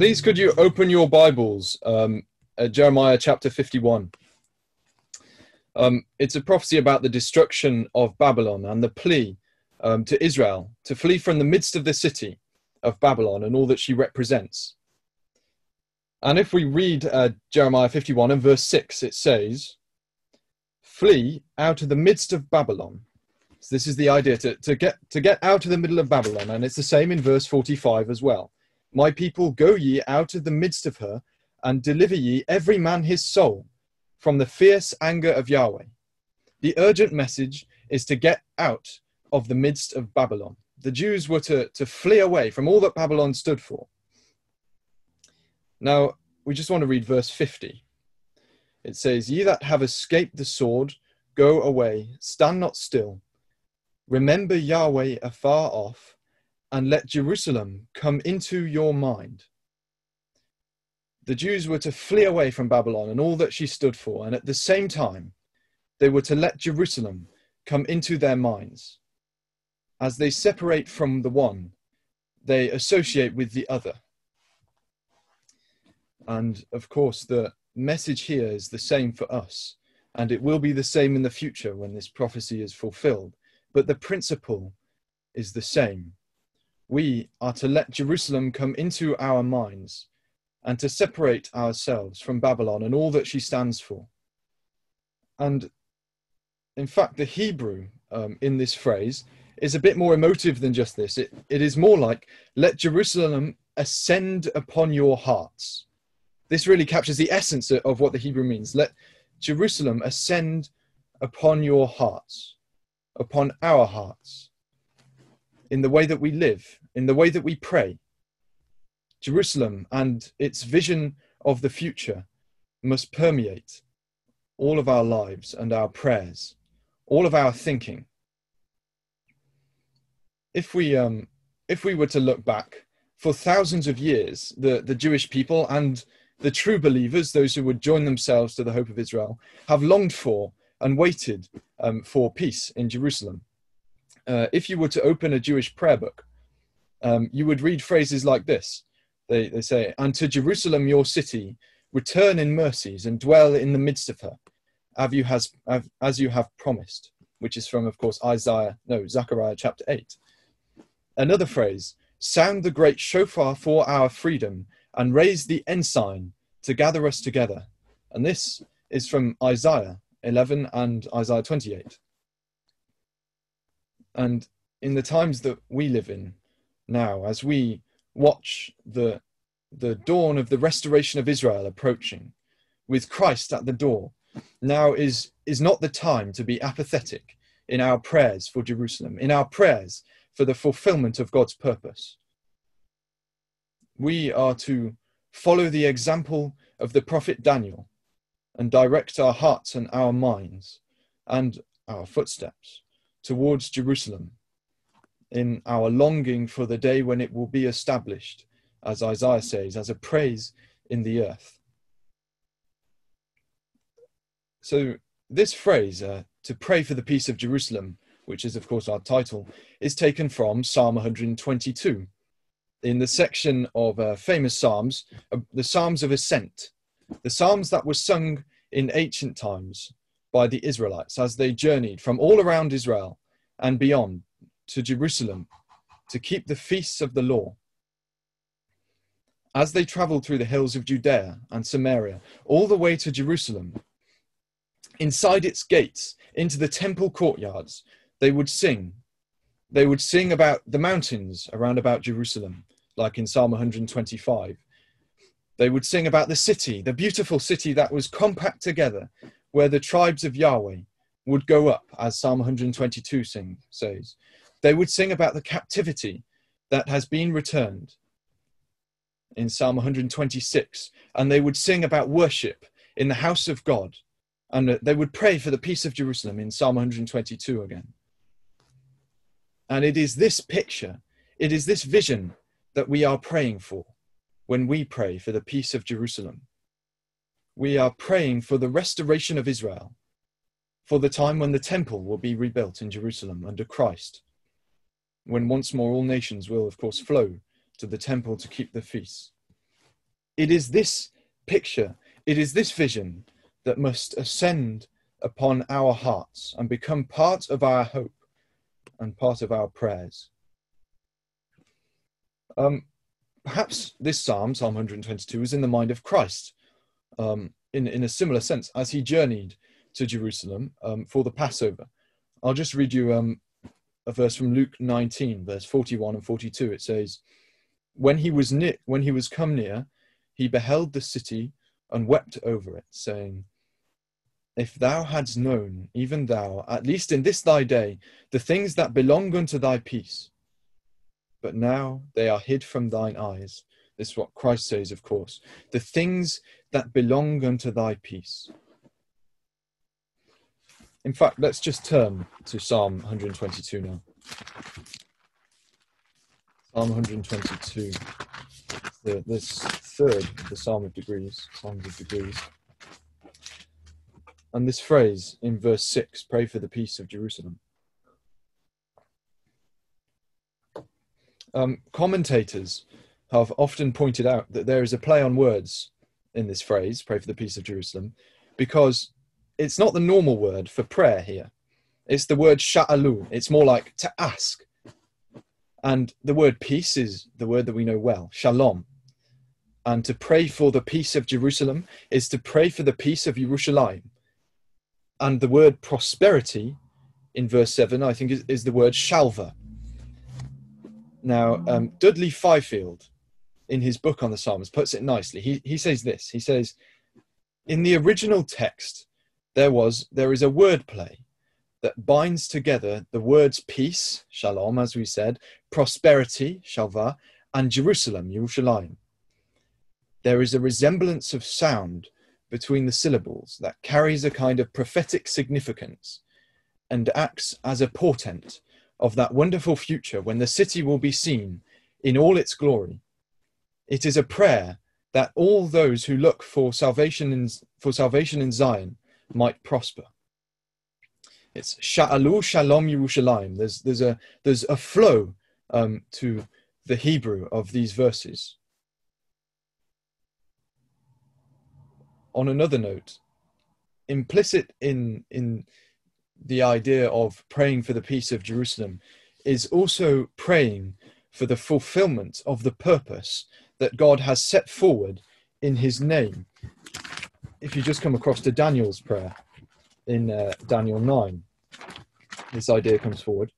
Please, could you open your Bibles um, Jeremiah chapter 51? Um, it's a prophecy about the destruction of Babylon and the plea um, to Israel to flee from the midst of the city of Babylon and all that she represents. And if we read uh, Jeremiah 51 and verse 6, it says, Flee out of the midst of Babylon. So this is the idea to, to, get, to get out of the middle of Babylon. And it's the same in verse 45 as well. My people, go ye out of the midst of her and deliver ye every man his soul from the fierce anger of Yahweh. The urgent message is to get out of the midst of Babylon. The Jews were to, to flee away from all that Babylon stood for. Now, we just want to read verse 50. It says, Ye that have escaped the sword, go away, stand not still. Remember Yahweh afar off, and let Jerusalem come into your mind the Jews were to flee away from Babylon and all that she stood for, and at the same time, they were to let Jerusalem come into their minds. As they separate from the one, they associate with the other. And of course, the message here is the same for us, and it will be the same in the future when this prophecy is fulfilled. But the principle is the same. We are to let Jerusalem come into our minds and to separate ourselves from Babylon and all that she stands for. And in fact, the Hebrew um, in this phrase is a bit more emotive than just this. It, it is more like, let Jerusalem ascend upon your hearts. This really captures the essence of what the Hebrew means. Let Jerusalem ascend upon your hearts, upon our hearts, in the way that we live, in the way that we pray, Jerusalem and its vision of the future must permeate all of our lives and our prayers, all of our thinking. If we, um, if we were to look back for thousands of years, the, the Jewish people and the true believers, those who would join themselves to the hope of Israel, have longed for and waited um, for peace in Jerusalem. Uh, if you were to open a Jewish prayer book, um, you would read phrases like this they, they say, And to Jerusalem, your city, return in mercies and dwell in the midst of her, as you, has, as you have promised, which is from, of course, Isaiah, no, Zechariah chapter 8. Another phrase, sound the great shofar for our freedom and raise the ensign to gather us together. And this is from Isaiah 11 and Isaiah 28. And in the times that we live in now, as we watch the, the dawn of the restoration of Israel approaching with Christ at the door, now is, is not the time to be apathetic in our prayers for Jerusalem, in our prayers for the fulfillment of God's purpose. We are to follow the example of the prophet Daniel and direct our hearts and our minds and our footsteps towards Jerusalem in our longing for the day when it will be established, as Isaiah says, as a praise in the earth. So, this phrase, uh, to pray for the peace of Jerusalem, which is, of course, our title, is taken from Psalm 122 in the section of uh, famous Psalms, uh, the Psalms of Ascent, the Psalms that were sung in ancient times by the Israelites as they journeyed from all around Israel and beyond to Jerusalem to keep the feasts of the law. As they traveled through the hills of Judea and Samaria, all the way to Jerusalem, inside its gates, into the temple courtyards, they would sing. They would sing about the mountains around about Jerusalem, like in Psalm 125. They would sing about the city, the beautiful city that was compact together, where the tribes of Yahweh would go up, as Psalm 122 sing, says. They would sing about the captivity that has been returned in Psalm 126, and they would sing about worship in the house of God, and they would pray for the peace of Jerusalem in Psalm 122 again. And it is this picture, it is this vision that we are praying for when we pray for the peace of Jerusalem. We are praying for the restoration of Israel, for the time when the temple will be rebuilt in Jerusalem under Christ when once more all nations will, of course, flow to the temple to keep the feast. It is this picture, it is this vision that must ascend upon our hearts and become part of our hope and part of our prayers. Um, perhaps this psalm, Psalm 122, is in the mind of Christ um, in, in a similar sense as he journeyed to Jerusalem um, for the Passover. I'll just read you um, a verse from Luke 19, verse 41 and 42. It says, when he was near, when he was come near, he beheld the city and wept over it, saying, If thou hadst known, even thou, at least in this thy day, the things that belong unto thy peace, but now they are hid from thine eyes. This is what Christ says, of course. The things that belong unto thy peace. In fact, let's just turn to Psalm 122 now. Psalm 122, the, this third the Psalm of degrees, Psalms of degrees. And this phrase in verse 6 pray for the peace of Jerusalem. Um, commentators have often pointed out that there is a play on words in this phrase, pray for the peace of Jerusalem, because it's not the normal word for prayer here. It's the word sha'alu. It's more like to ask. And the word peace is the word that we know well, shalom. And to pray for the peace of Jerusalem is to pray for the peace of Jerusalem. And the word prosperity in verse 7, I think, is, is the word shalva. Now, um, Dudley Fifield, in his book on the Psalms, puts it nicely. He, he says this He says, In the original text, there was there is a word play that binds together the words peace, shalom, as we said, prosperity, shalva, and Jerusalem, Yerushalayim. There is a resemblance of sound between the syllables that carries a kind of prophetic significance and acts as a portent of that wonderful future when the city will be seen in all its glory. It is a prayer that all those who look for salvation in, for salvation in Zion might prosper. It's Sha'alu Shalom Yerushalayim. There's there's a there's a flow um, to the Hebrew of these verses. On another note, implicit in in the idea of praying for the peace of Jerusalem is also praying for the fulfillment of the purpose that God has set forward in his name. If you just come across to Daniel's prayer in uh, Daniel 9, this idea comes forward.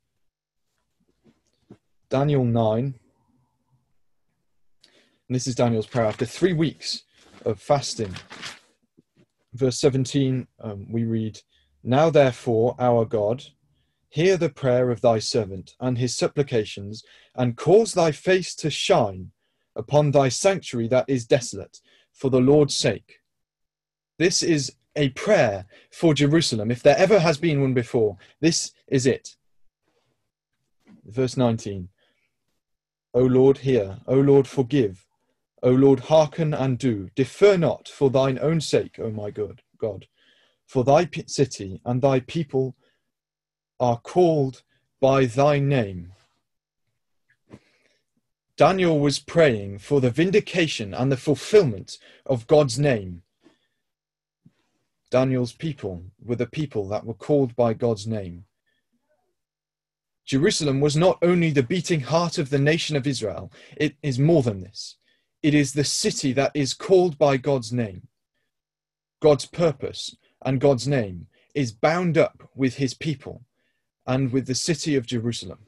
Daniel 9, and this is Daniel's prayer after three weeks of fasting. Verse 17, um, we read, Now therefore, our God, hear the prayer of thy servant and his supplications, and cause thy face to shine upon thy sanctuary that is desolate, for the Lord's sake. This is a prayer for Jerusalem. If there ever has been one before, this is it. Verse 19 O Lord, hear. O Lord, forgive. O Lord, hearken and do. Defer not for thine own sake, O my God. God. For thy city and thy people are called by thy name. Daniel was praying for the vindication and the fulfillment of God's name Daniel's people were the people that were called by God's name. Jerusalem was not only the beating heart of the nation of Israel, it is more than this. It is the city that is called by God's name. God's purpose and God's name is bound up with his people and with the city of Jerusalem.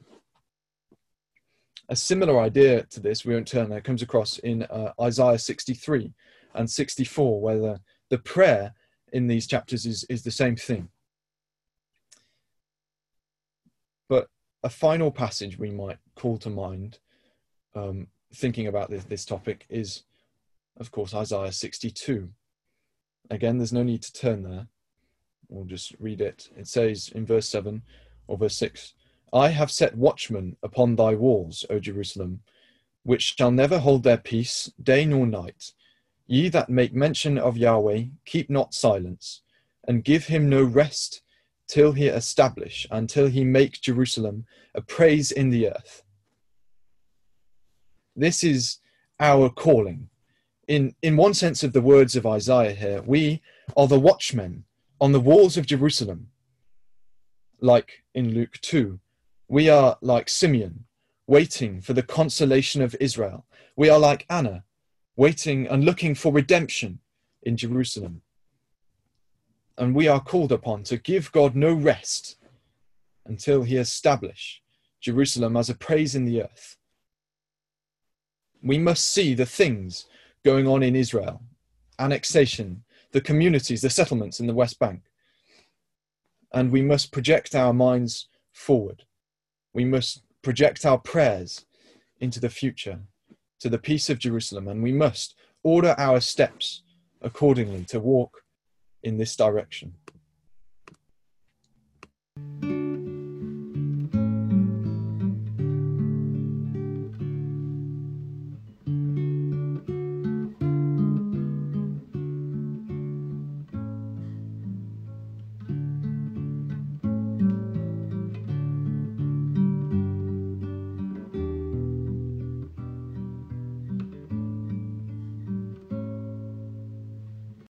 A similar idea to this, we won't turn there, comes across in uh, Isaiah 63 and 64, where the, the prayer in these chapters is, is the same thing. But a final passage we might call to mind, um, thinking about this, this topic, is, of course, Isaiah 62. Again, there's no need to turn there. We'll just read it. It says in verse 7 or verse 6 I have set watchmen upon thy walls, O Jerusalem, which shall never hold their peace day nor night Ye that make mention of Yahweh, keep not silence, and give him no rest till he establish, until he make Jerusalem a praise in the earth. This is our calling in, in one sense of the words of Isaiah here, we are the watchmen on the walls of Jerusalem, like in Luke 2. We are like Simeon, waiting for the consolation of Israel. We are like Anna, waiting and looking for redemption in Jerusalem. And we are called upon to give God no rest until he establish Jerusalem as a praise in the earth. We must see the things going on in Israel annexation, the communities, the settlements in the West Bank. And we must project our minds forward. We must project our prayers into the future, to the peace of Jerusalem, and we must order our steps accordingly to walk in this direction.